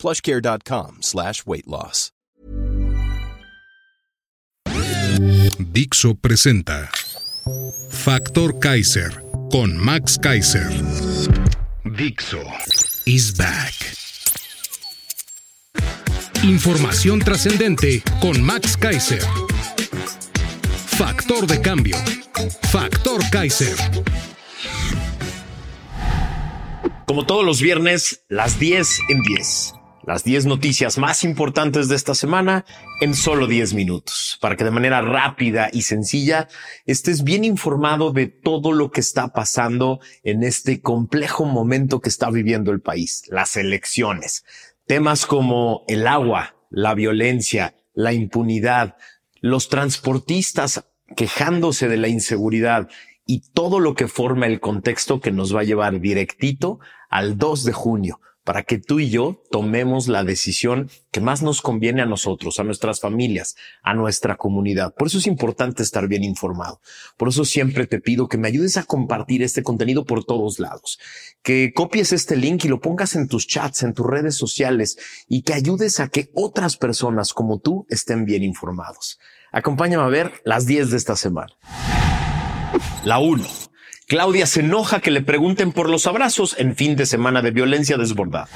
plushcare.com slash weight loss. Dixo presenta Factor Kaiser con Max Kaiser. Dixo is back. Información trascendente con Max Kaiser. Factor de cambio. Factor Kaiser. Como todos los viernes, las 10 en 10. Las 10 noticias más importantes de esta semana en solo 10 minutos, para que de manera rápida y sencilla estés bien informado de todo lo que está pasando en este complejo momento que está viviendo el país, las elecciones. Temas como el agua, la violencia, la impunidad, los transportistas quejándose de la inseguridad y todo lo que forma el contexto que nos va a llevar directito al 2 de junio para que tú y yo tomemos la decisión que más nos conviene a nosotros, a nuestras familias, a nuestra comunidad. Por eso es importante estar bien informado. Por eso siempre te pido que me ayudes a compartir este contenido por todos lados, que copies este link y lo pongas en tus chats, en tus redes sociales y que ayudes a que otras personas como tú estén bien informados. Acompáñame a ver las 10 de esta semana. La 1. Claudia se enoja que le pregunten por los abrazos en fin de semana de violencia desbordada.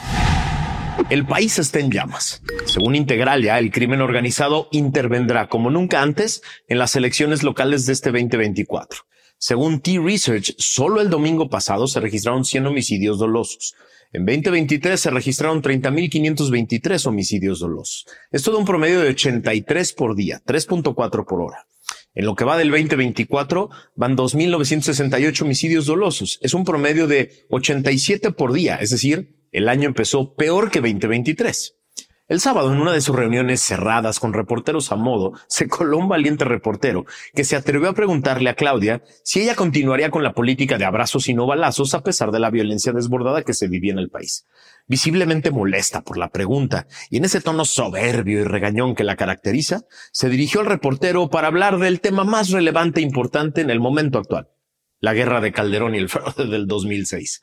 El país está en llamas. Según Integralia, el crimen organizado intervendrá como nunca antes en las elecciones locales de este 2024. Según T-Research, solo el domingo pasado se registraron 100 homicidios dolosos. En 2023 se registraron 30.523 homicidios dolosos. Es todo un promedio de 83 por día, 3.4 por hora. En lo que va del 2024 van 2.968 homicidios dolosos. Es un promedio de 87 por día, es decir, el año empezó peor que 2023. El sábado, en una de sus reuniones cerradas con reporteros a modo, se coló un valiente reportero que se atrevió a preguntarle a Claudia si ella continuaría con la política de abrazos y no balazos a pesar de la violencia desbordada que se vivía en el país. Visiblemente molesta por la pregunta y en ese tono soberbio y regañón que la caracteriza, se dirigió al reportero para hablar del tema más relevante e importante en el momento actual, la guerra de Calderón y el fraude del 2006.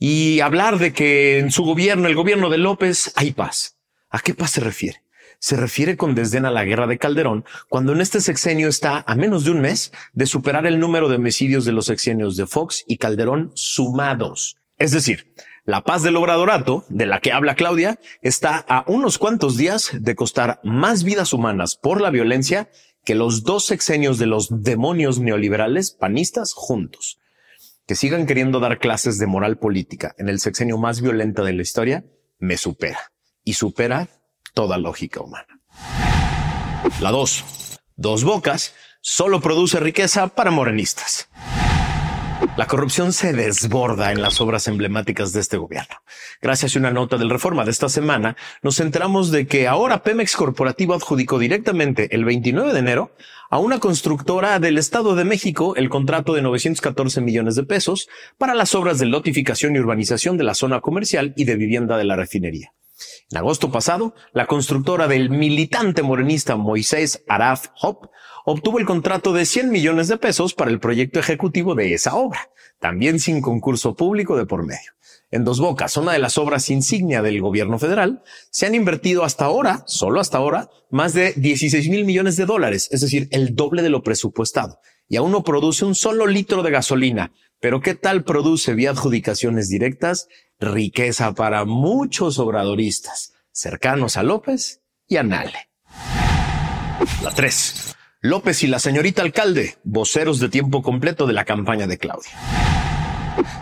Y hablar de que en su gobierno, el gobierno de López, hay paz ¿A qué paz se refiere? Se refiere con desdén a la guerra de Calderón, cuando en este sexenio está a menos de un mes de superar el número de homicidios de los sexenios de Fox y Calderón sumados. Es decir, la paz del obradorato, de la que habla Claudia, está a unos cuantos días de costar más vidas humanas por la violencia que los dos sexenios de los demonios neoliberales panistas juntos. Que sigan queriendo dar clases de moral política en el sexenio más violento de la historia, me supera y supera toda lógica humana. La 2. Dos bocas solo produce riqueza para morenistas. La corrupción se desborda en las obras emblemáticas de este gobierno. Gracias a una nota del Reforma de esta semana, nos enteramos de que ahora Pemex Corporativo adjudicó directamente el 29 de enero a una constructora del Estado de México el contrato de 914 millones de pesos para las obras de lotificación y urbanización de la zona comercial y de vivienda de la refinería. En agosto pasado, la constructora del militante morenista Moisés Araf Hop obtuvo el contrato de 100 millones de pesos para el proyecto ejecutivo de esa obra, también sin concurso público de por medio. En Dos Bocas, una de las obras insignia del gobierno federal, se han invertido hasta ahora, solo hasta ahora, más de 16 mil millones de dólares, es decir, el doble de lo presupuestado. Y aún no produce un solo litro de gasolina. Pero ¿qué tal produce vía adjudicaciones directas riqueza para muchos obradoristas cercanos a López y a Nale. La 3. López y la señorita alcalde, voceros de tiempo completo de la campaña de Claudia.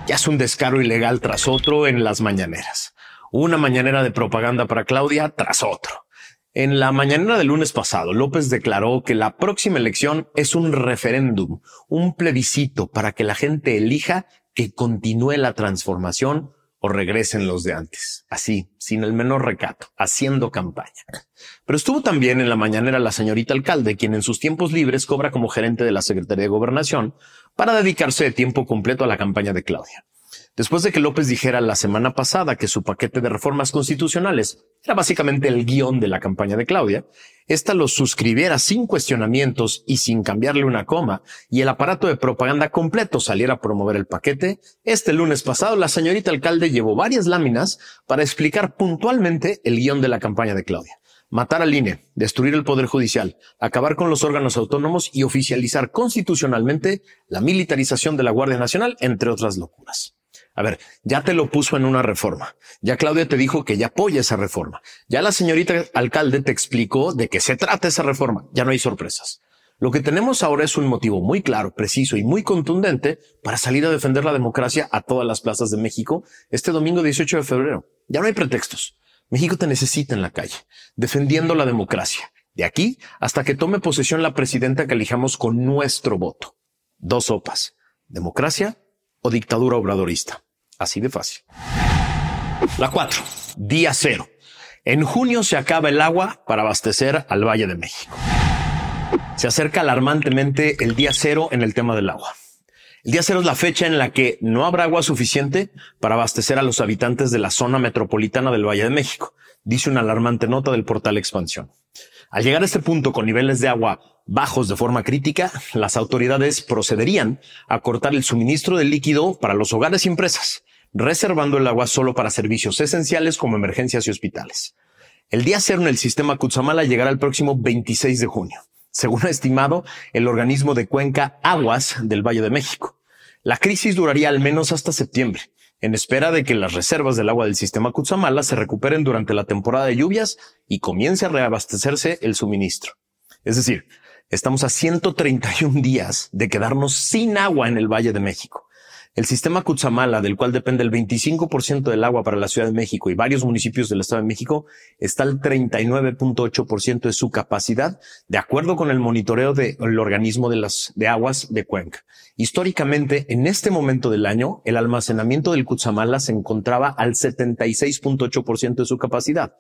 Ya es un descaro ilegal tras otro en las mañaneras. Una mañanera de propaganda para Claudia tras otro. En la mañanera del lunes pasado, López declaró que la próxima elección es un referéndum, un plebiscito para que la gente elija que continúe la transformación o regresen los de antes, así, sin el menor recato, haciendo campaña. Pero estuvo también en la mañanera la señorita alcalde, quien en sus tiempos libres cobra como gerente de la Secretaría de Gobernación para dedicarse de tiempo completo a la campaña de Claudia. Después de que López dijera la semana pasada que su paquete de reformas constitucionales era básicamente el guion de la campaña de Claudia, ésta lo suscribiera sin cuestionamientos y sin cambiarle una coma, y el aparato de propaganda completo saliera a promover el paquete, este lunes pasado la señorita alcalde llevó varias láminas para explicar puntualmente el guion de la campaña de Claudia. Matar al INE, destruir el Poder Judicial, acabar con los órganos autónomos y oficializar constitucionalmente la militarización de la Guardia Nacional, entre otras locuras. A ver, ya te lo puso en una reforma. Ya Claudia te dijo que ya apoya esa reforma. Ya la señorita alcalde te explicó de qué se trata esa reforma. Ya no hay sorpresas. Lo que tenemos ahora es un motivo muy claro, preciso y muy contundente para salir a defender la democracia a todas las plazas de México este domingo 18 de febrero. Ya no hay pretextos. México te necesita en la calle, defendiendo la democracia. De aquí hasta que tome posesión la presidenta que elijamos con nuestro voto. Dos sopas. Democracia o dictadura obradorista. Así de fácil. La cuatro. Día cero. En junio se acaba el agua para abastecer al Valle de México. Se acerca alarmantemente el día cero en el tema del agua. El día cero es la fecha en la que no habrá agua suficiente para abastecer a los habitantes de la zona metropolitana del Valle de México, dice una alarmante nota del portal Expansión. Al llegar a este punto con niveles de agua bajos de forma crítica, las autoridades procederían a cortar el suministro de líquido para los hogares y empresas, reservando el agua solo para servicios esenciales como emergencias y hospitales. El día cero en el sistema Cutzamala llegará el próximo 26 de junio, según ha estimado el organismo de cuenca Aguas del Valle de México. La crisis duraría al menos hasta septiembre, en espera de que las reservas del agua del sistema Cutzamala se recuperen durante la temporada de lluvias y comience a reabastecerse el suministro. Es decir, Estamos a 131 días de quedarnos sin agua en el Valle de México. El sistema Cutzamala, del cual depende el 25% del agua para la Ciudad de México y varios municipios del Estado de México, está al 39.8% de su capacidad, de acuerdo con el monitoreo del organismo de las de aguas de Cuenca. Históricamente, en este momento del año, el almacenamiento del Cutzamala se encontraba al 76.8% de su capacidad.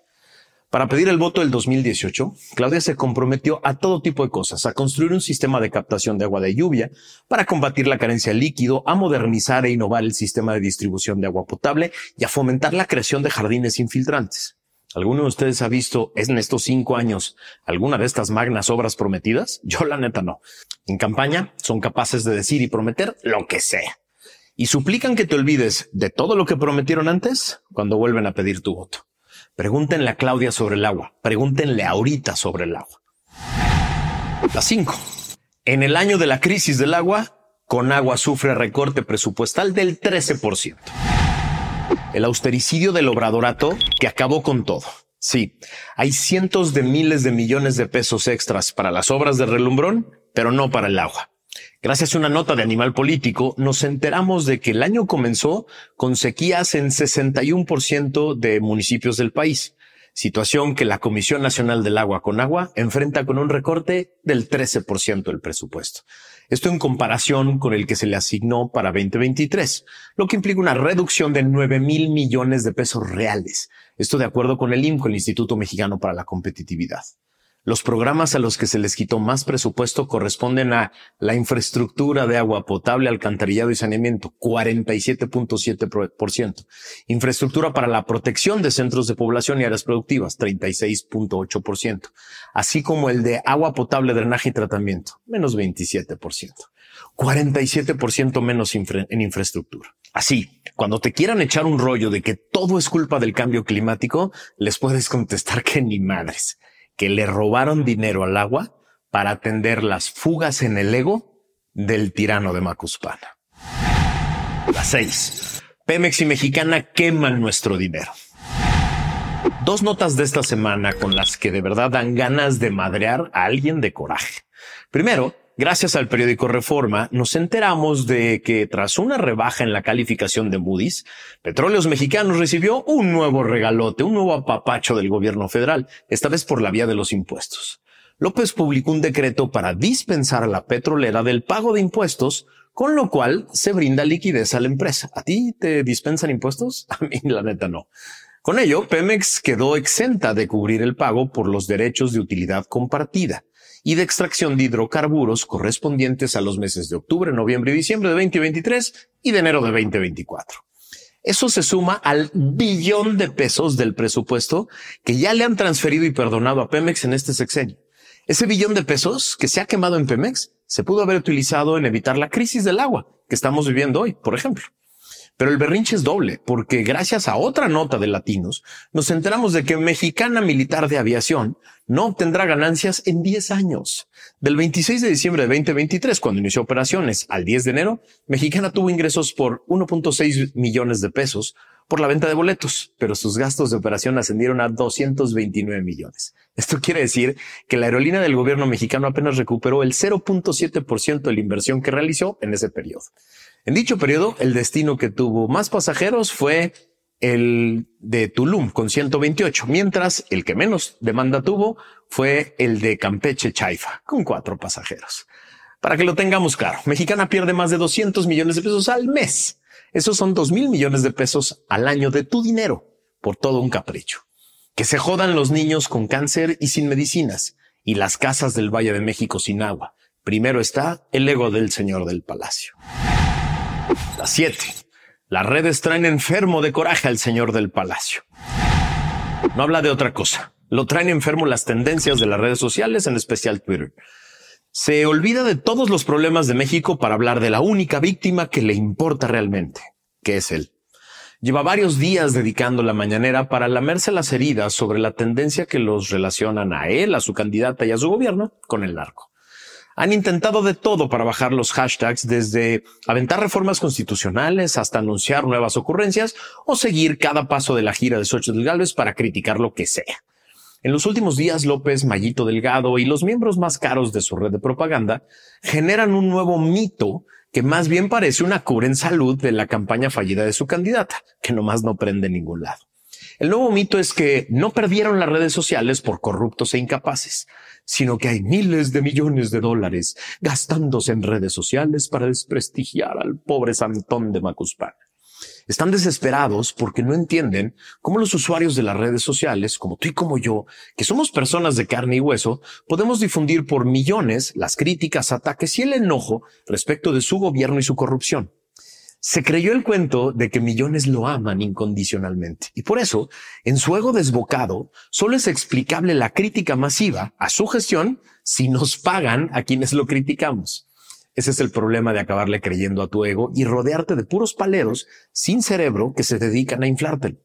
Para pedir el voto del 2018, Claudia se comprometió a todo tipo de cosas, a construir un sistema de captación de agua de lluvia, para combatir la carencia de líquido, a modernizar e innovar el sistema de distribución de agua potable y a fomentar la creación de jardines infiltrantes. ¿Alguno de ustedes ha visto en estos cinco años alguna de estas magnas obras prometidas? Yo la neta no. En campaña son capaces de decir y prometer lo que sea. Y suplican que te olvides de todo lo que prometieron antes cuando vuelven a pedir tu voto. Pregúntenle a Claudia sobre el agua. Pregúntenle ahorita sobre el agua. La 5. En el año de la crisis del agua, con agua sufre recorte presupuestal del 13%. El austericidio del obradorato que acabó con todo. Sí, hay cientos de miles de millones de pesos extras para las obras de relumbrón, pero no para el agua. Gracias a una nota de Animal Político, nos enteramos de que el año comenzó con sequías en 61% de municipios del país, situación que la Comisión Nacional del Agua con Agua enfrenta con un recorte del 13% del presupuesto. Esto en comparación con el que se le asignó para 2023, lo que implica una reducción de 9 mil millones de pesos reales. Esto de acuerdo con el INCO, el Instituto Mexicano para la Competitividad. Los programas a los que se les quitó más presupuesto corresponden a la infraestructura de agua potable, alcantarillado y saneamiento, 47.7%. Infraestructura para la protección de centros de población y áreas productivas, 36.8%. Así como el de agua potable, drenaje y tratamiento, menos 27%. 47% menos en infraestructura. Así, cuando te quieran echar un rollo de que todo es culpa del cambio climático, les puedes contestar que ni madres que le robaron dinero al agua para atender las fugas en el ego del tirano de Macuspana. La seis. Pemex y Mexicana queman nuestro dinero. Dos notas de esta semana con las que de verdad dan ganas de madrear a alguien de coraje. Primero, gracias al periódico Reforma, nos enteramos de que tras una rebaja en la calificación de Moody's, Petróleos Mexicanos recibió un nuevo regalote, un nuevo apapacho del gobierno federal, esta vez por la vía de los impuestos. López publicó un decreto para dispensar a la petrolera del pago de impuestos con lo cual se brinda liquidez a la empresa. ¿A ti te dispensan impuestos? A mí la neta no. Con ello, Pemex quedó exenta de cubrir el pago por los derechos de utilidad compartida y de extracción de hidrocarburos correspondientes a los meses de octubre, noviembre y diciembre de 2023 y de enero de 2024. Eso se suma al billón de pesos del presupuesto que ya le han transferido y perdonado a Pemex en este sexenio. Ese billón de pesos que se ha quemado en Pemex se pudo haber utilizado en evitar la crisis del agua que estamos viviendo hoy, por ejemplo. Pero el berrinche es doble, porque gracias a otra nota de Latinos, nos enteramos de que Mexicana Militar de Aviación no obtendrá ganancias en 10 años. Del 26 de diciembre de 2023, cuando inició operaciones, al 10 de enero, Mexicana tuvo ingresos por 1.6 millones de pesos por la venta de boletos, pero sus gastos de operación ascendieron a 229 millones. Esto quiere decir que la aerolínea del gobierno mexicano apenas recuperó el 0.7% de la inversión que realizó en ese periodo. En dicho periodo, el destino que tuvo más pasajeros fue el de Tulum con 128, mientras el que menos demanda tuvo fue el de Campeche Chaifa con cuatro pasajeros. Para que lo tengamos claro, Mexicana pierde más de 200 millones de pesos al mes. Esos son 2 mil millones de pesos al año de tu dinero por todo un capricho. Que se jodan los niños con cáncer y sin medicinas y las casas del Valle de México sin agua. Primero está el ego del señor del palacio. La 7. Las redes traen enfermo de coraje al señor del palacio. No habla de otra cosa. Lo traen enfermo las tendencias de las redes sociales, en especial Twitter. Se olvida de todos los problemas de México para hablar de la única víctima que le importa realmente, que es él. Lleva varios días dedicando la mañanera para lamerse las heridas sobre la tendencia que los relacionan a él, a su candidata y a su gobierno con el narco han intentado de todo para bajar los hashtags, desde aventar reformas constitucionales hasta anunciar nuevas ocurrencias o seguir cada paso de la gira de Xochitl Gálvez para criticar lo que sea. En los últimos días, López, Mayito Delgado y los miembros más caros de su red de propaganda generan un nuevo mito que más bien parece una cura en salud de la campaña fallida de su candidata, que nomás no prende ningún lado. El nuevo mito es que no perdieron las redes sociales por corruptos e incapaces, sino que hay miles de millones de dólares gastándose en redes sociales para desprestigiar al pobre Santón de Macuspana. Están desesperados porque no entienden cómo los usuarios de las redes sociales, como tú y como yo, que somos personas de carne y hueso, podemos difundir por millones las críticas, ataques y el enojo respecto de su gobierno y su corrupción. Se creyó el cuento de que millones lo aman incondicionalmente y por eso, en su ego desbocado, solo es explicable la crítica masiva a su gestión si nos pagan a quienes lo criticamos. Ese es el problema de acabarle creyendo a tu ego y rodearte de puros paleros sin cerebro que se dedican a inflártelo.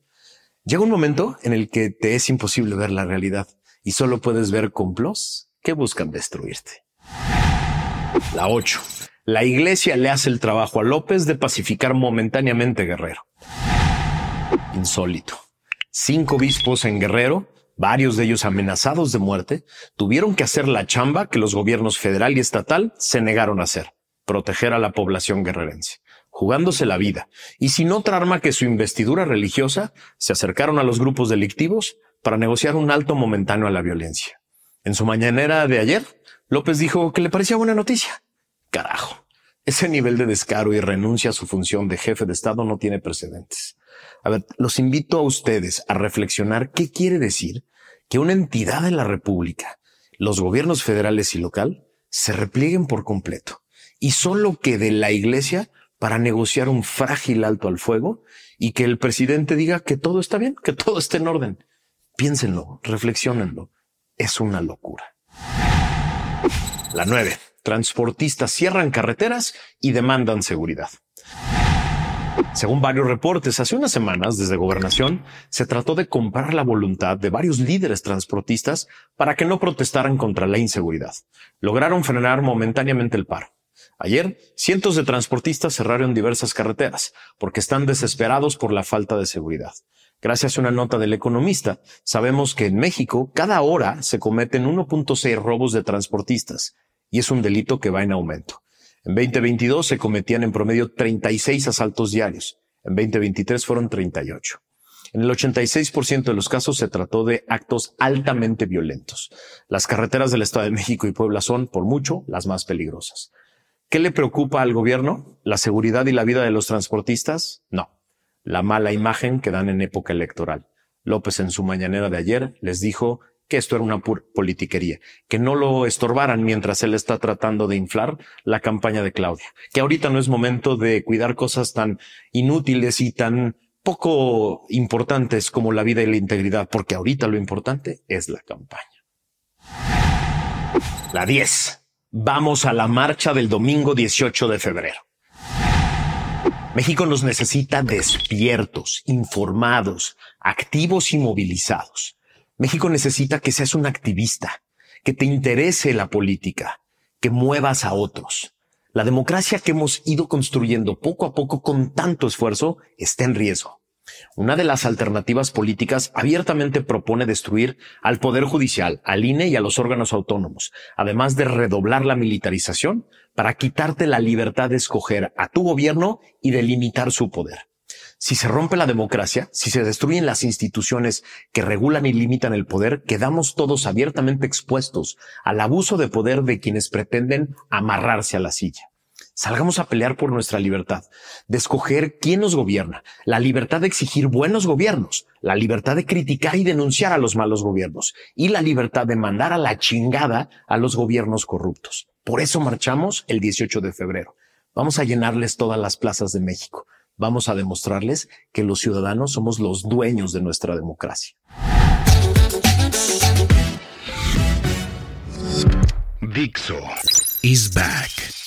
Llega un momento en el que te es imposible ver la realidad y solo puedes ver complots que buscan destruirte. La 8. La iglesia le hace el trabajo a López de pacificar momentáneamente Guerrero. Insólito. Cinco obispos en Guerrero, varios de ellos amenazados de muerte, tuvieron que hacer la chamba que los gobiernos federal y estatal se negaron a hacer, proteger a la población guerrerense, jugándose la vida, y sin otra arma que su investidura religiosa, se acercaron a los grupos delictivos para negociar un alto momentáneo a la violencia. En su mañanera de ayer, López dijo que le parecía buena noticia Carajo. Ese nivel de descaro y renuncia a su función de jefe de Estado no tiene precedentes. A ver, los invito a ustedes a reflexionar qué quiere decir que una entidad de la República, los gobiernos federales y local, se replieguen por completo y solo quede la iglesia para negociar un frágil alto al fuego y que el presidente diga que todo está bien, que todo está en orden. Piénsenlo, reflexionenlo. Es una locura. La nueve transportistas cierran carreteras y demandan seguridad. Según varios reportes, hace unas semanas desde gobernación se trató de comprar la voluntad de varios líderes transportistas para que no protestaran contra la inseguridad. Lograron frenar momentáneamente el paro. Ayer, cientos de transportistas cerraron diversas carreteras porque están desesperados por la falta de seguridad. Gracias a una nota del economista, sabemos que en México cada hora se cometen 1.6 robos de transportistas y es un delito que va en aumento. En 2022 se cometían en promedio 36 asaltos diarios. En 2023 fueron 38. En el 86% de los casos se trató de actos altamente violentos. Las carreteras del Estado de México y Puebla son, por mucho, las más peligrosas. ¿Qué le preocupa al gobierno? ¿La seguridad y la vida de los transportistas? No. La mala imagen que dan en época electoral. López en su mañanera de ayer les dijo que esto era una politiquería, que no lo estorbaran mientras él está tratando de inflar la campaña de Claudia, que ahorita no es momento de cuidar cosas tan inútiles y tan poco importantes como la vida y la integridad, porque ahorita lo importante es la campaña. La 10. Vamos a la marcha del domingo 18 de febrero. México nos necesita despiertos, informados, activos y movilizados. México necesita que seas un activista, que te interese la política, que muevas a otros. La democracia que hemos ido construyendo poco a poco con tanto esfuerzo está en riesgo. Una de las alternativas políticas abiertamente propone destruir al Poder Judicial, al INE y a los órganos autónomos, además de redoblar la militarización para quitarte la libertad de escoger a tu gobierno y de limitar su poder. Si se rompe la democracia, si se destruyen las instituciones que regulan y limitan el poder, quedamos todos abiertamente expuestos al abuso de poder de quienes pretenden amarrarse a la silla. Salgamos a pelear por nuestra libertad, de escoger quién nos gobierna, la libertad de exigir buenos gobiernos, la libertad de criticar y denunciar a los malos gobiernos y la libertad de mandar a la chingada a los gobiernos corruptos. Por eso marchamos el 18 de febrero. Vamos a llenarles todas las plazas de México. Vamos a demostrarles que los ciudadanos somos los dueños de nuestra democracia. Dixo is back.